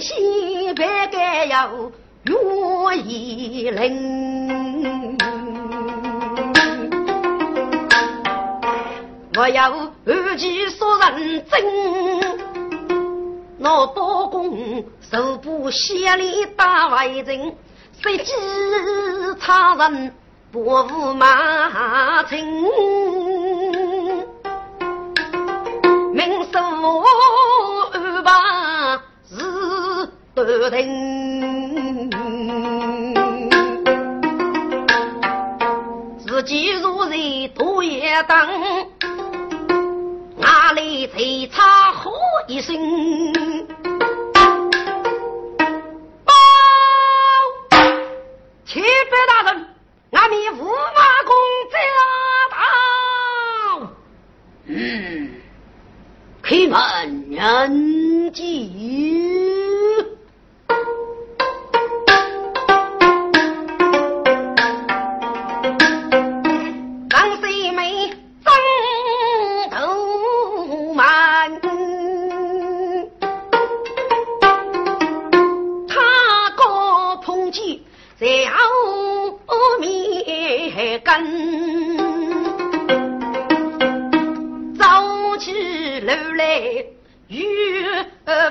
西北该要约一人。我要二句说人真。我包公手部协力打外人，随机差人不马情，明说是断定，自己如在多也等。哪里再差喝一声？报，启禀大人，俺们驸马公驾到。嗯，开门人进。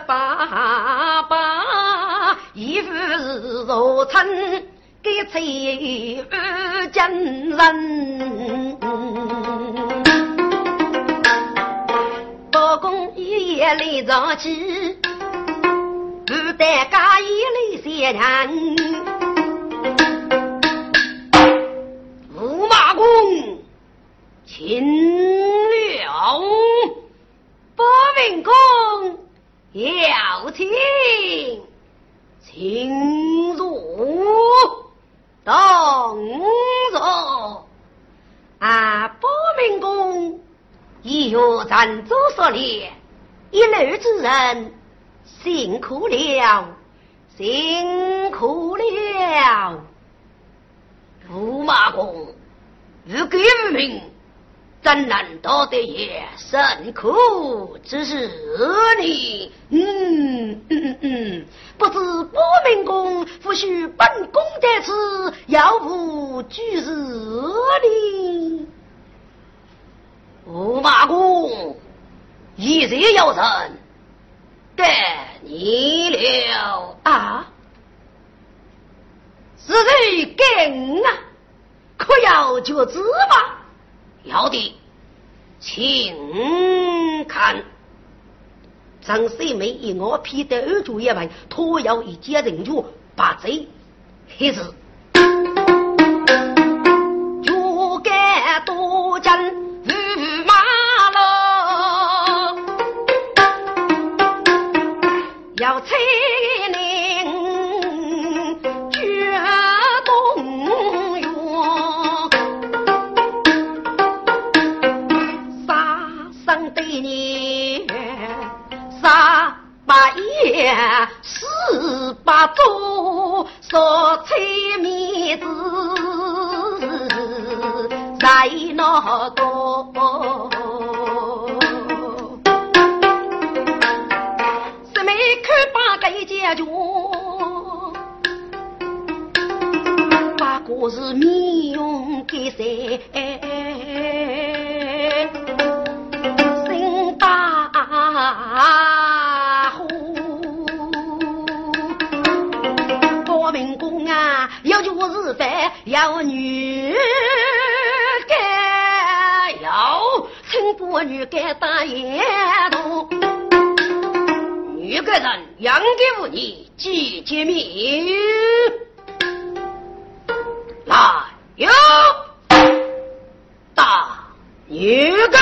爸爸，一副是若穿给崔二家人，包公一夜来早起，不但家一来三人，驸马公，请，文公。要请，请入，等着。啊，保明公已有赞助所列，一路之人辛苦了，辛苦了。驸马公，如给无名。怎能夺得也甚苦之事呢？嗯嗯嗯，不知保明公夫许本宫在此，要无居士呢？驸马公，一日有人该你了啊！是谁跟啊？可要就知吗？要的，请看。张三妹一我批的二主一问，托要一接人主，把贼黑子，就该多讲十八座说催面子在那多，什么看八个解决，过是面容改色，心大是饭，要女干，要请妇女干大爷头。女个人养给妇女几见面。来哟大女个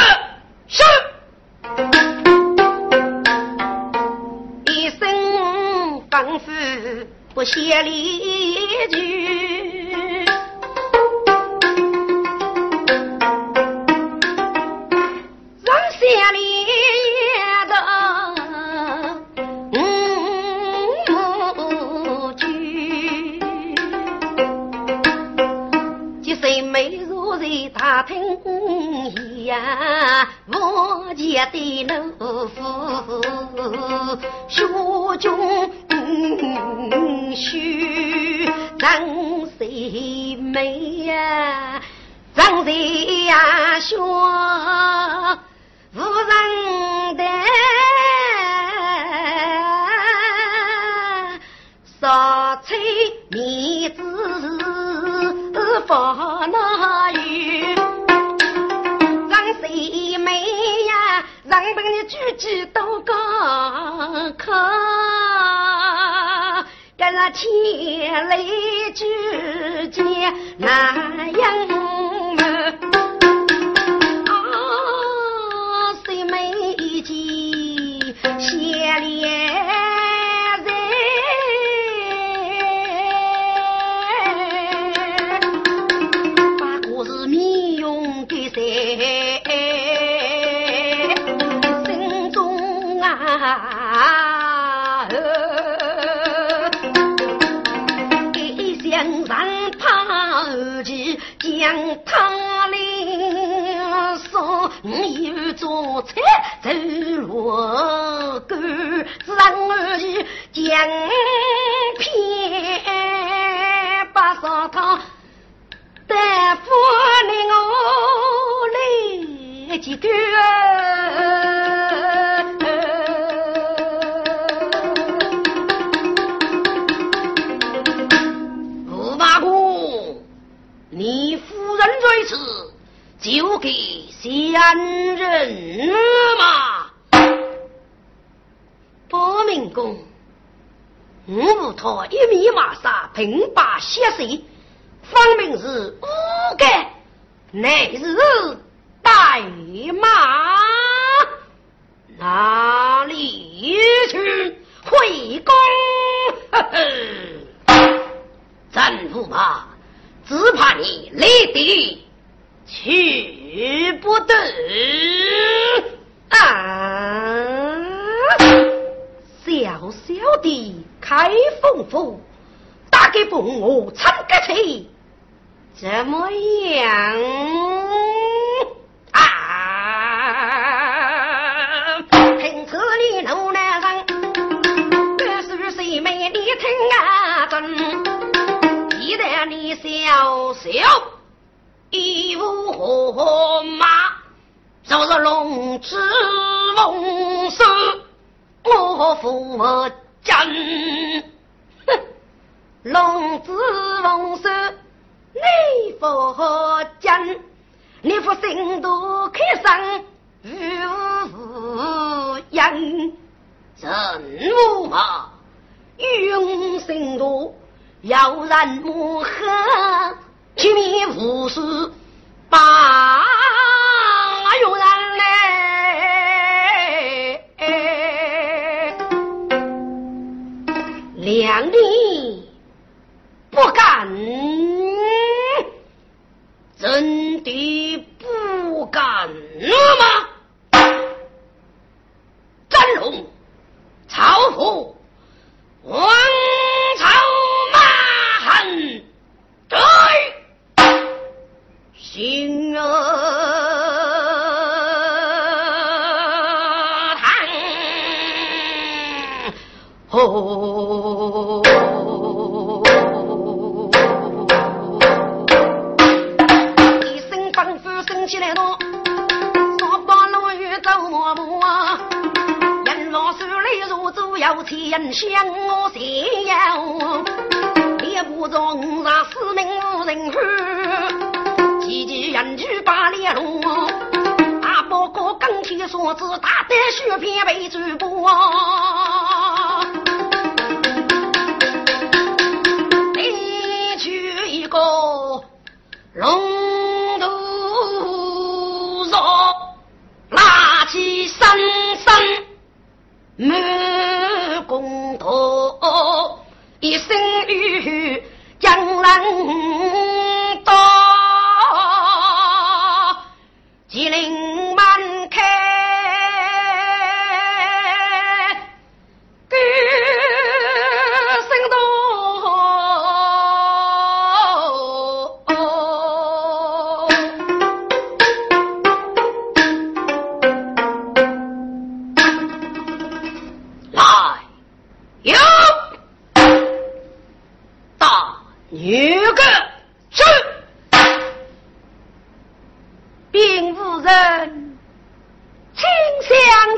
是一声吩咐不歇离句，期将他领送，有做菜走路干，自然而然将片把烧汤。大夫，你我来几个？先人嘛。保明公，我他一米马杀，平把血水。分明是乌盖，乃是代马，哪里去回宫？呵呵，咱驸马只怕你来得去不得啊！小小的开封府，打给奉我参个去。怎么样啊？听此你怒难忍，二十岁妹你听啊真，一旦你小小一无何马，就是龙之凤寿，我负真，哼，龙子凤寿。你佛讲，你佛心都开上无言，人无嘛用心多，要人莫恨，前面无事把用人来，两地不敢。真的不敢了吗？真龙、曹府、王哦一声仿佛生起来了落花落雨走马步花如人如有情人向我谢邀猎户座五四名无人看齐齐人去八里路大伯哥刚起所子大胆许片被追公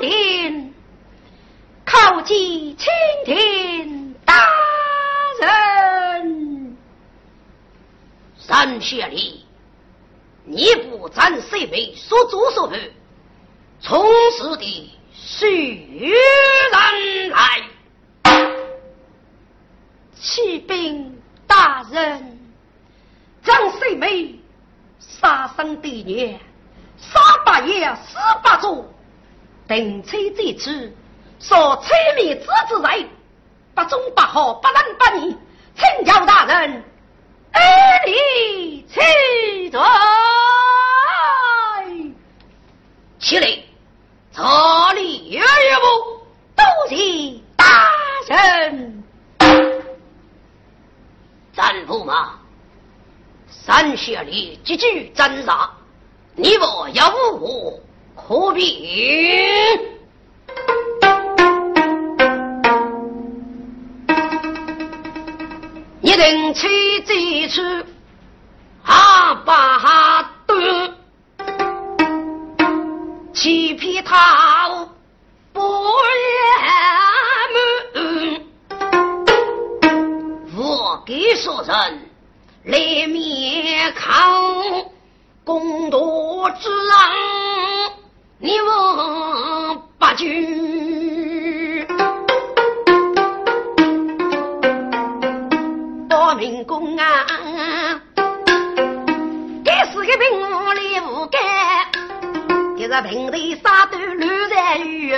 殿，叩见青天大人。三学里，你不沾色眉，说足说白，从此的许人来。启禀大人，张世美杀生的孽，杀八爷，死八族。定罪这次，说催灭之之罪，不忠不好，不仁不义，请教大人。二里七队，起来！这里有一步，都是大人。战驸马，三血里几句斩杀，你我要我可比？人妻几次阿巴顿，欺骗他不言瞒，我给说人来面抗公道之人，你问八句。民工啊，该死的兵无力无干，这个平地杀都乱在雨，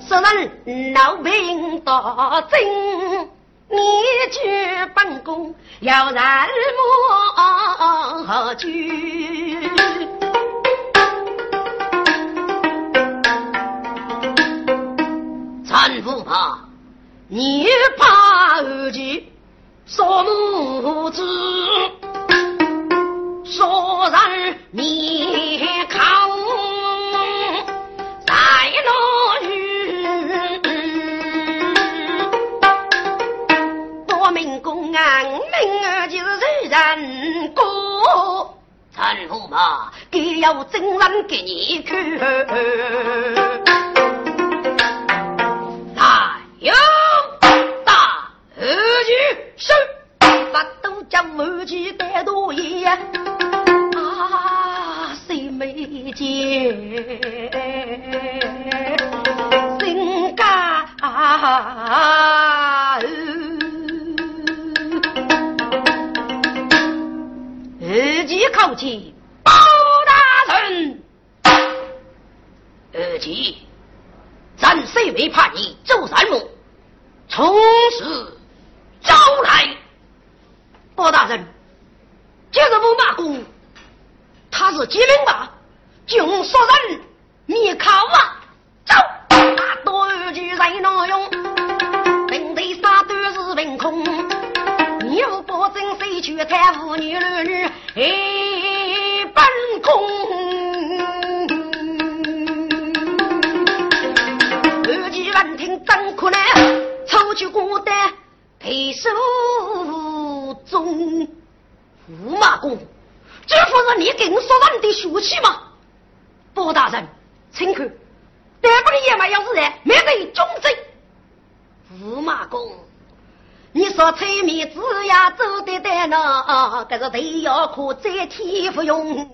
说人老兵打针，你去本宫要人莫去，残副怕。你怕儿妻说母子，说人面康在那雨，我民公安明儿就是人过，陈驸马给要真人给你看。将母鸡带多爷啊，谁没见？心肝啊！二姐靠近包大人，二姐，咱谁没怕你周三木，从此招来。包大人，这个木马公，他是吉林吧？得要可再添福用的。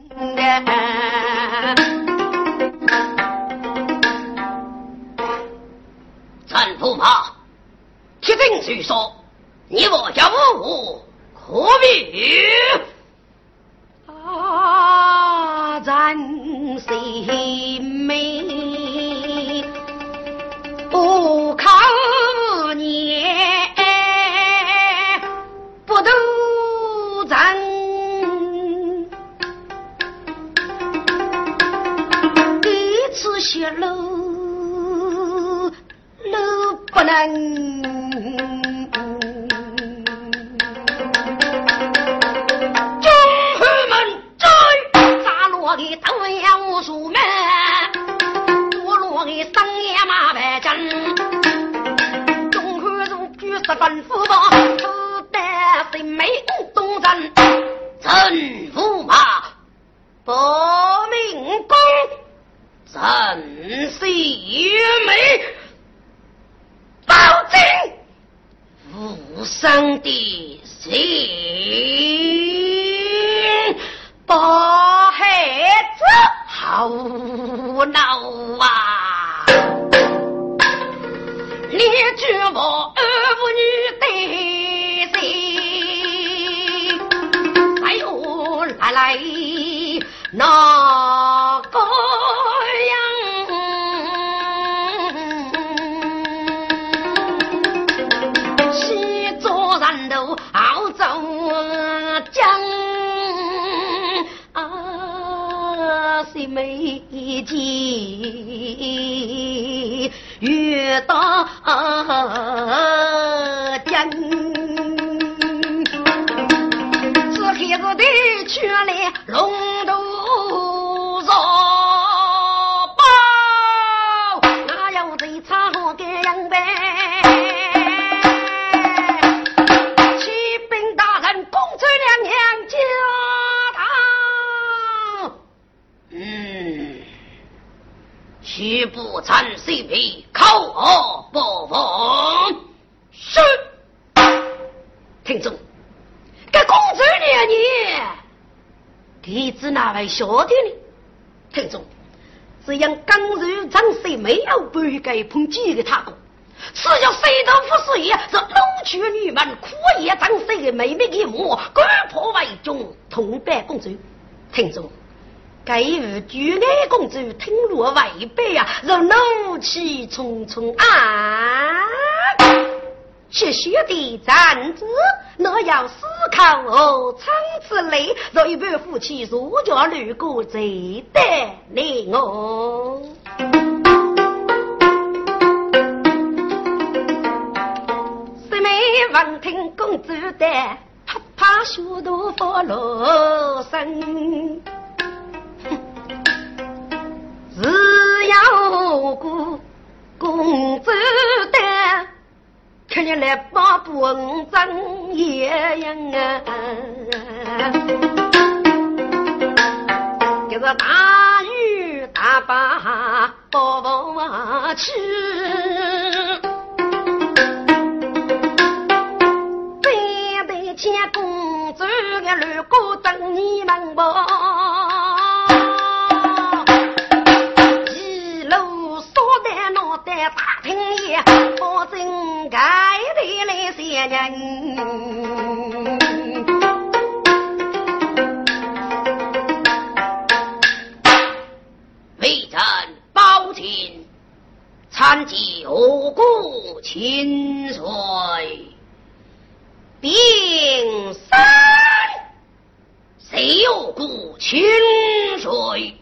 美景遇到江，这孩子的去来龙头不参西皮，口恶不奉。是，听众，这公子娘娘，弟子哪位晓得呢？听众，只因刚入长水，没有半改碰几个他过，只要谁都不是也，是龙去女们苦也长水的妹妹一幕，攻破为中，同伴公主，听众。该与举爱公主听落外背呀，若怒气冲冲啊！血血的战子，若要思考哦，长此泪，若一般夫妻如家路过，最得你我。四妹闻听公主的，啪啪血都发落声。看你来把不争也样啊！就是大雨大把抱不去，非得见公子的路过等你们吧。保证该的那些人。为朕保亲，参酒故亲水，并三谁有故亲水？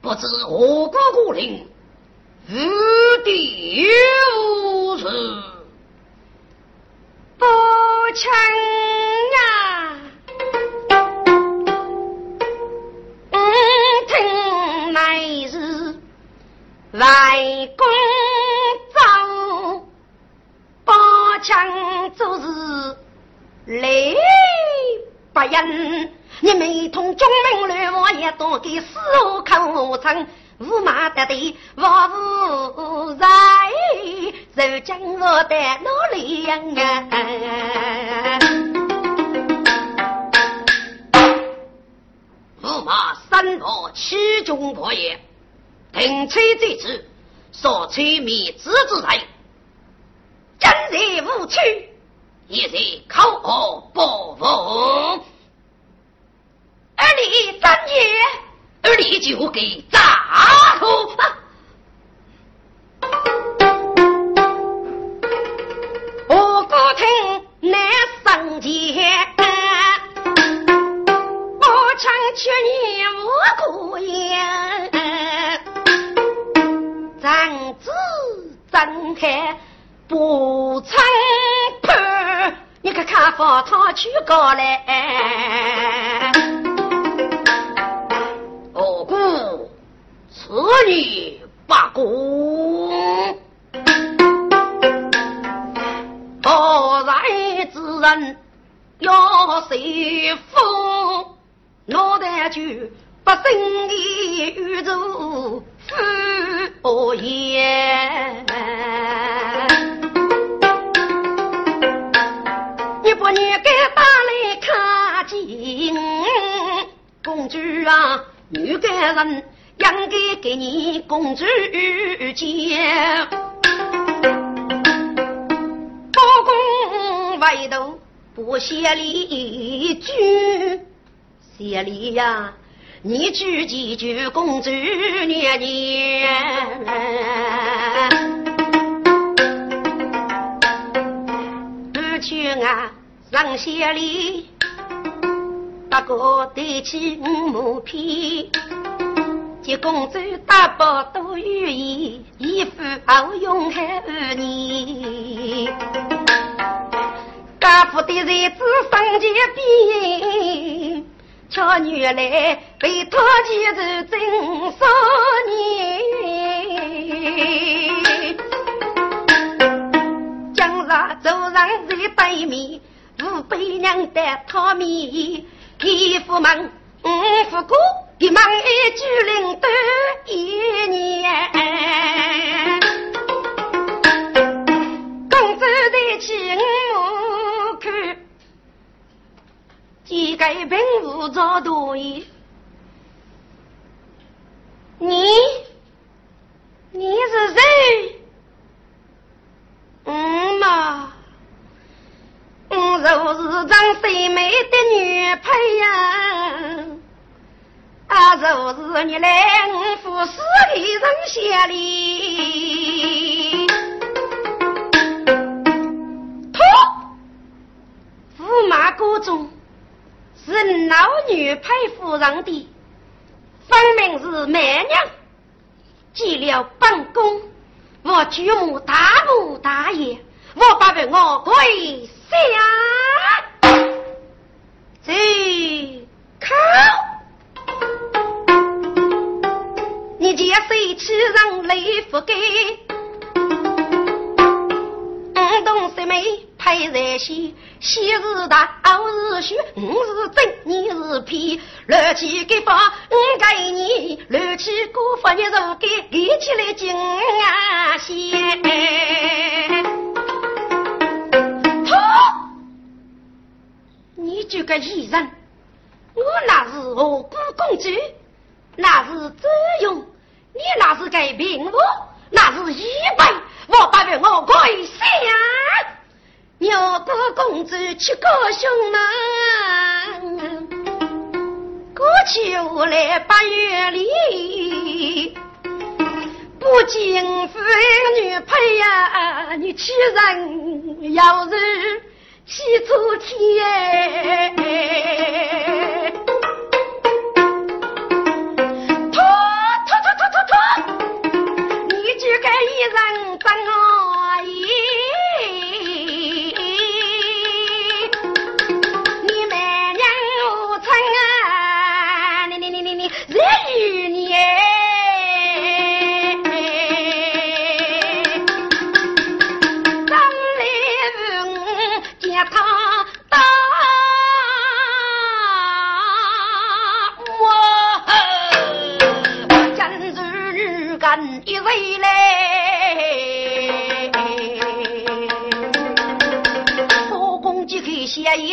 不知何故故令。无地无处，不亲呀！听来是外公走，把枪做事来不人，你没同中门乱我也多给死我口称。驸马得的我无在，如今我的努力呀！驸马三伯欺君破业，停车这次所催灭子之罪，今日无趣，一日考核不服，而你三爷。而你就给砸头！我不听那生前，我唱劝你无辜言。长子睁开不成判，你可看佛他去告来。此女罢公，何然之人要谁负？脑袋就不胜的宇宙敷衍。你不你给打来看紧，公主啊，女该人。应该给你公主见，高公外头不写礼句，写礼呀，你举几句公主念念。不去啊，上写礼，大哥对起五皮。见公主大宝多如意，衣服好用还二年。家父的日子生前边，巧女来被托起如真少年。今日走上在对面，五百娘的讨面，义父们五父哥。一忙一举领得一年，公子在亲看，几个贫妇遭多疑。你，你是谁？嗯嘛，我就是张最美的女配呀。啊，就是你来我府死的人下里，托驸马国中是老女配夫人的，分明是媚娘。见了本宫，我举目大怒大爷，我把我跪下，这靠。你见谁欺人累不该？五东三妹配在先，先是大，后是虚，我是真，你是骗。乱起给法，我给你；乱起过法，你如给，立起来惊啊先。你这个异人，我那是何故公主？那是只用。你那是给平我，那是一辈，我不为我跪下。牛哥公子去高兄门，过去无来八月里，不敬夫女配呀，你欺人要人西出天。人不我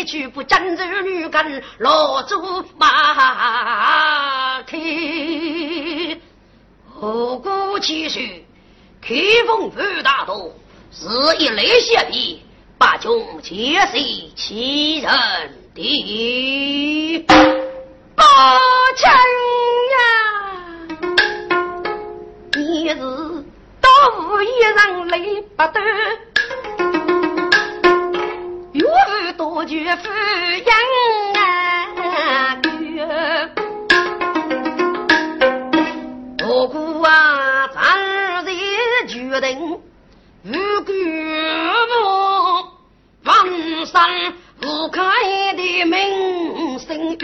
写一句不真儿女跟老祖马开，后宫其实开封府大都是一类血皮，把穷皆是欺人的八千呀！你是到午夜人累不得，父多绝夫养啊！我姑啊，咱日决定。如果我万山不开的名声，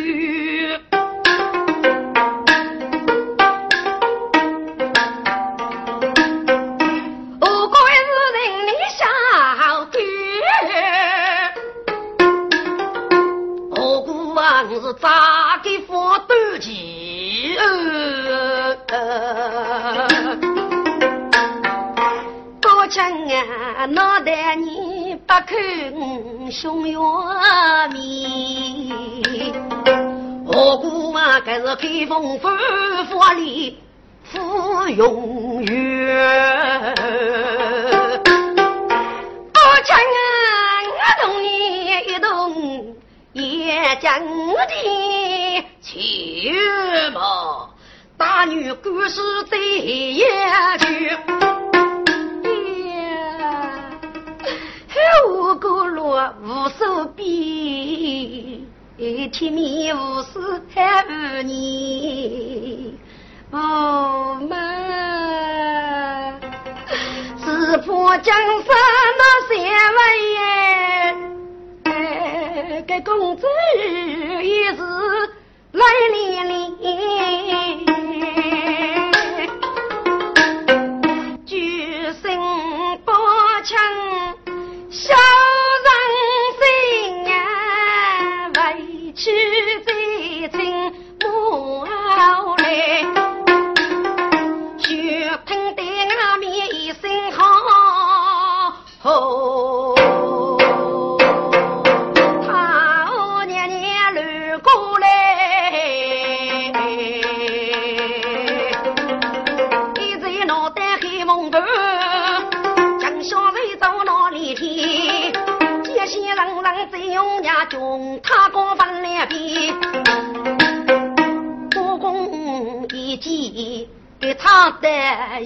开封府府里是来连连。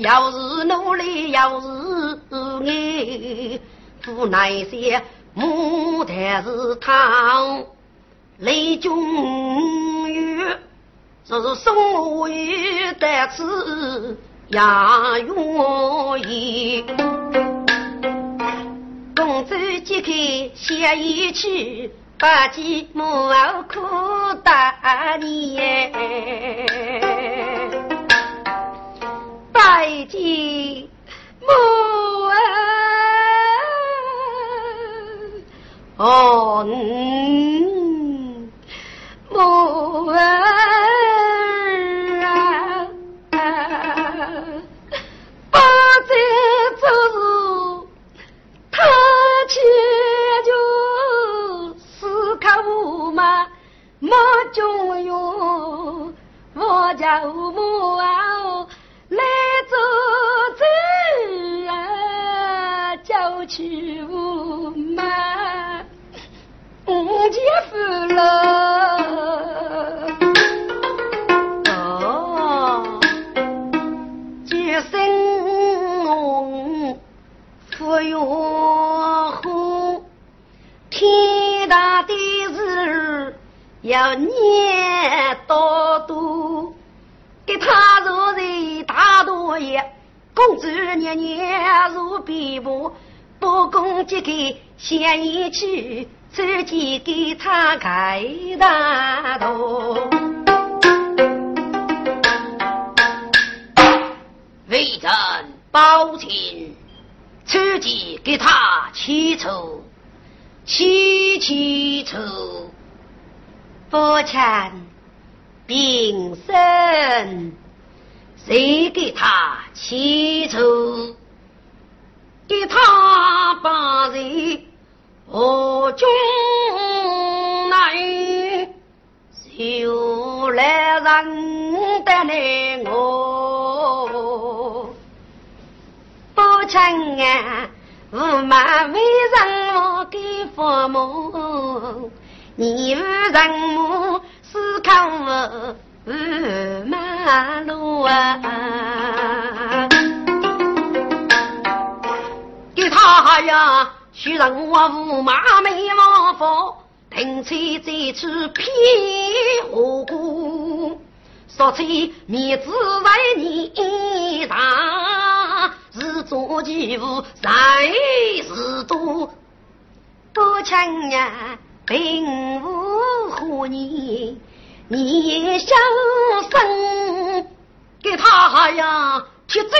要是努力，要是爱，无奈些牡丹是汤，雷君玉，这是送我一袋子呀愿意。公子即刻写一曲。不寂寞苦大年，拜寂寞哦，要念多多，给他若是大多爷，公主年年如比婆，不公即给先一去，自己给他开大头。为朕包情，自己给他祈求，祈祈求。父亲，平生谁给他起仇？给他把人何中来？就来认得来我，不亲啊！驸马为人我给父母，你为人母思考驸马路啊！给他呀，许让我驸马没王法，停车再去骗何故？说起面子为你大。是做媳妇谁是多？多情呀，并无何你，你小生给他呀，铁证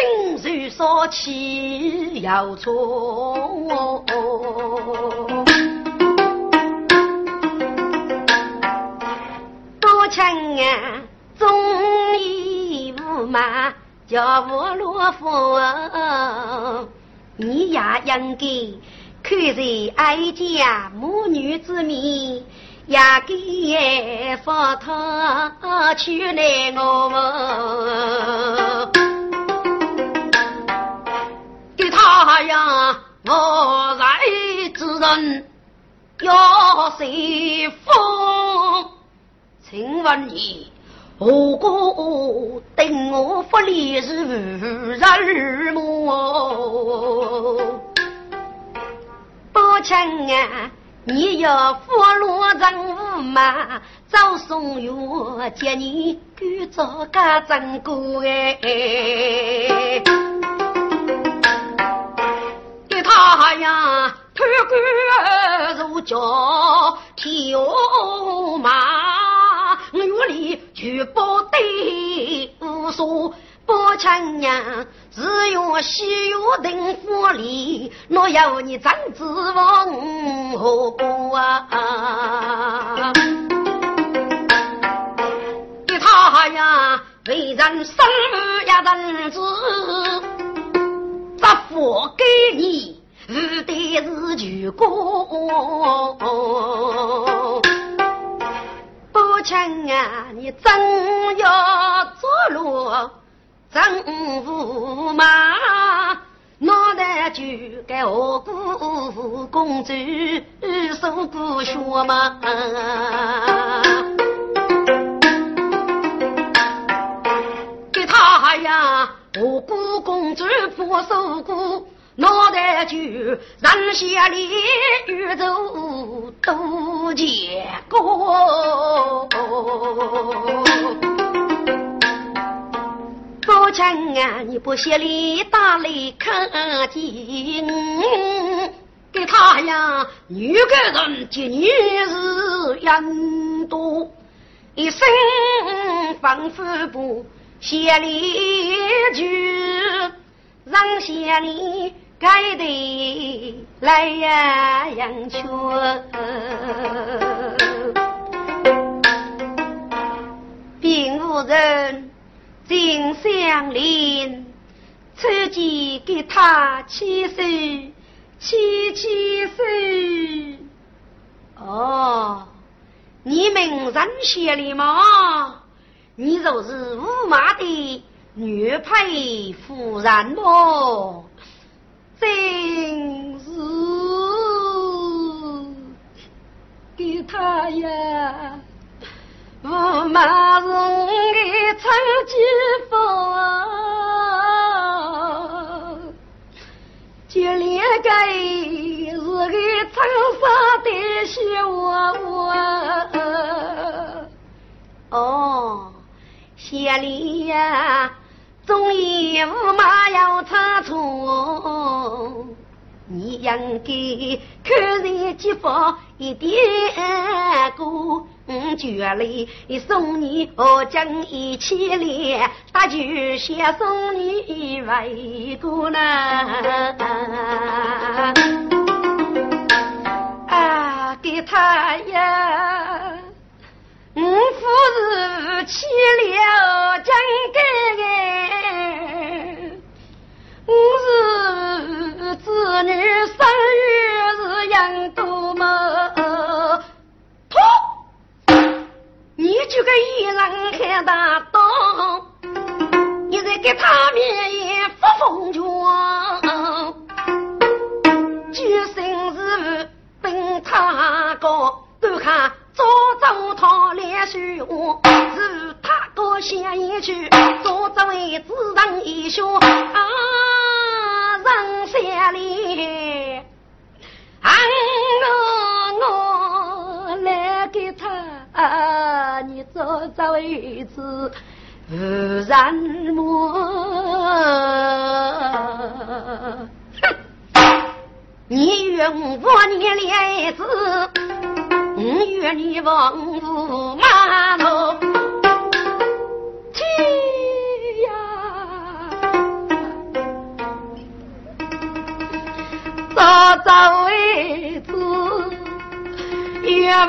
如说起要错。多情呀，忠义无马。叫我罗夫，你也应该看在哀家母女之面，也给发他去来我，给他呀，我爱之人要谁封？请问你？何故等我福利是无人么？抱歉啊，你要俘虏人物嘛？早送药接你赶着家真过哎！给他呀，脱干如胶，跳马。我里举宝对无数，宝强娘只有西药等福利，若要你长子王何故啊？给他呀，为人生呀人子，这福给你，日得日举过。母亲啊，你真要走路，真驸马，脑袋就该何故公主受过学嘛？给他呀，何故公主不受过？脑袋就让下里宇宙都见过，父亲啊，你不写里打雷看见，给他呀，女个人见女是人多，一生仿佛不写里去，让下里。该得来呀，阳春，并无人尽相邻，初见给他牵手，牵牵手。哦，你们认识了吗？你就是驸马的女配夫人么？真是给他呀，驸马送的长吉服啊，就连个是个长沙的小娃娃。哦，谢礼呀。中意驸马要插错，你应该看人吉福一点过，嗯，眷里送你我将一千里，大舅先送你一万个呢。啊，给他呀，嗯，夫是千里将给给，我是子女生。一人开大刀，你在给他面前发疯狂，举身是本他高，都看早走他连续我，是他高先一去，早走为自人一笑啊。人山里，啊我我来给他，你做这位子无人么？你愿我你脸子，我愿你王驸马头。早早为子，越望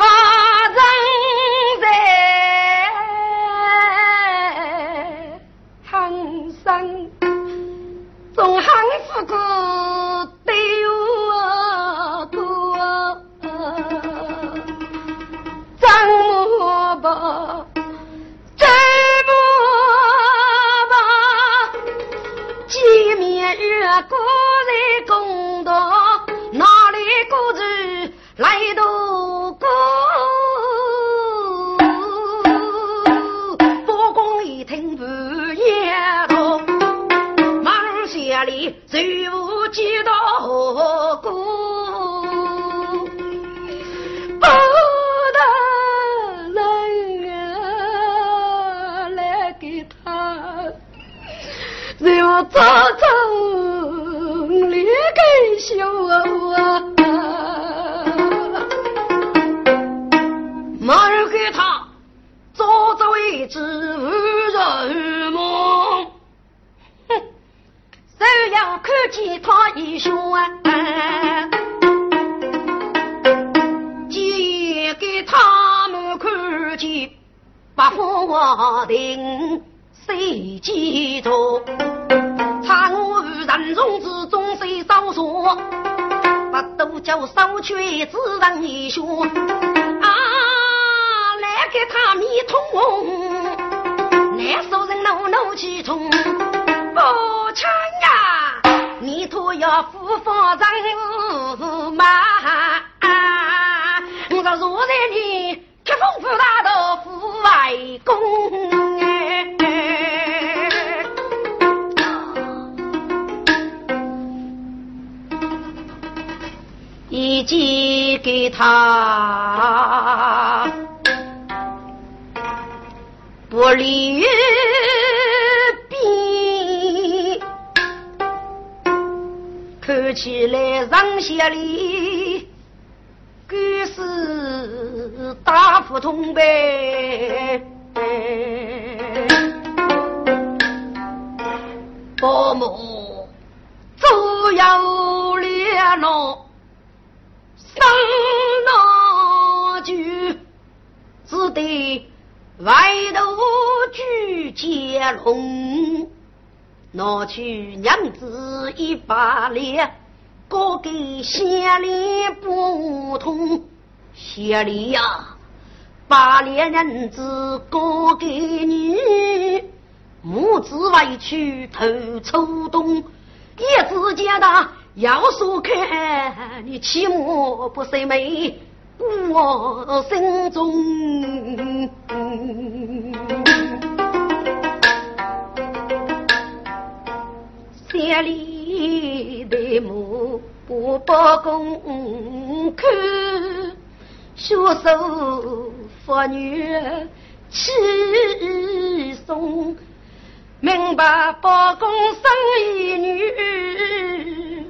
花定谁记住？怕我人中之中谁少说，不都叫少去自然一说啊！来给他米通，那手人怒怒气冲，不抢呀！你都要付方丈嘛？我若在你开封府大公。一寄给他，不离别，看起来上下里，更是大不同呗。伯母左右联络。当那句，只得外头举接龙，拿去娘子一把脸，交给县里不通。县里呀，把脸娘子交给你，母子委屈头抽动，叶子见大。要说看你起码不是美，我心中山里的母不包公看，学手妇女起松，明白包公生一女。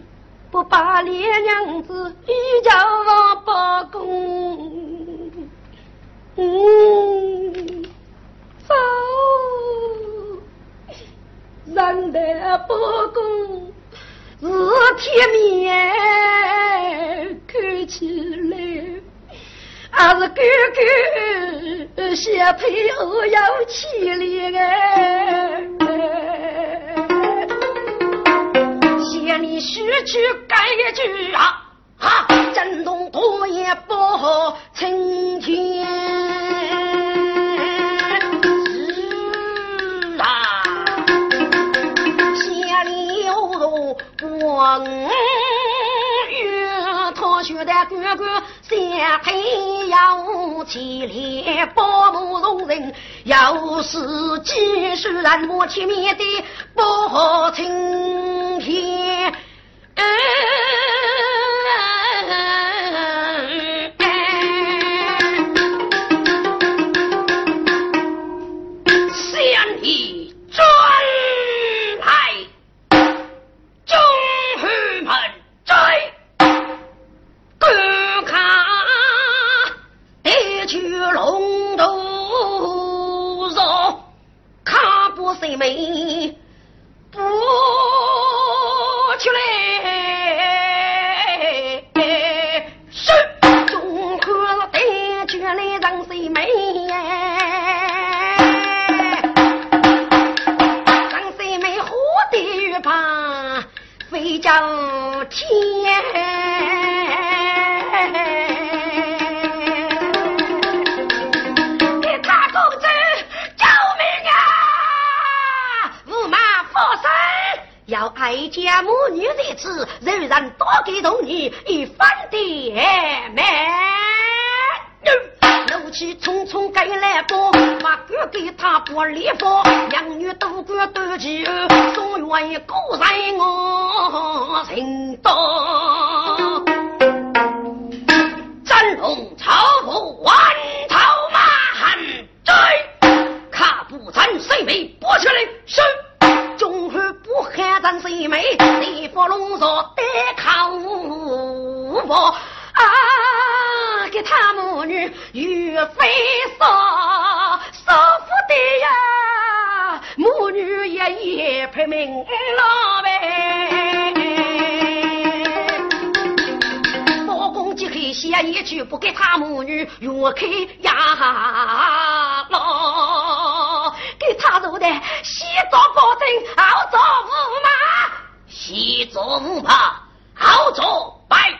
不把烈娘子一叫王包公，嗯，走，认得包公是铁面，看起来啊是哥哥先配我要起立哎，先你须去改一句啊，啊，震动多也不好成天。我与他学的哥哥。三配要起连保木容人，要是继续让我去面对不好青。娃哥给他不礼服，两女都过都去，总愿意孤人我多。战龙朝虎，万朝马汉追，卡布咱谁没不起来？是。中汉不汉咱谁没？李佛龙说得靠我。啊，给他母女与非嫂少夫的呀，母女也也拼命劳呗。写一句不给他母女岳开呀，给他奴的西做保证，好做马，西做驸马，好做拜。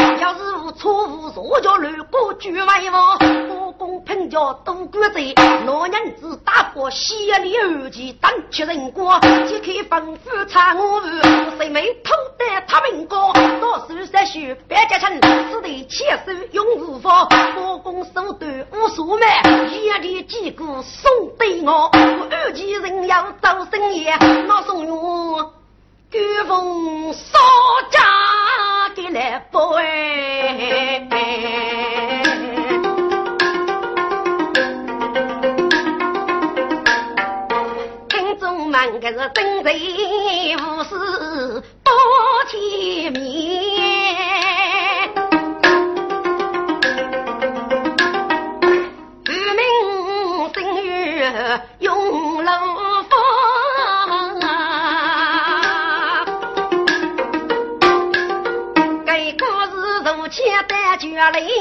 要是无错误，坐轿路过举万望，包公品叫都管贼，老娘子打破西里二旗，当七人过，揭开坟户查我坟，谁没偷得他们歌？到时三旬百家亲，只得千手永无方，包公手段无所门，西里几个送给我，我有钱人要招生意，那送我举风扫家。来报哎群众们可是真贼 i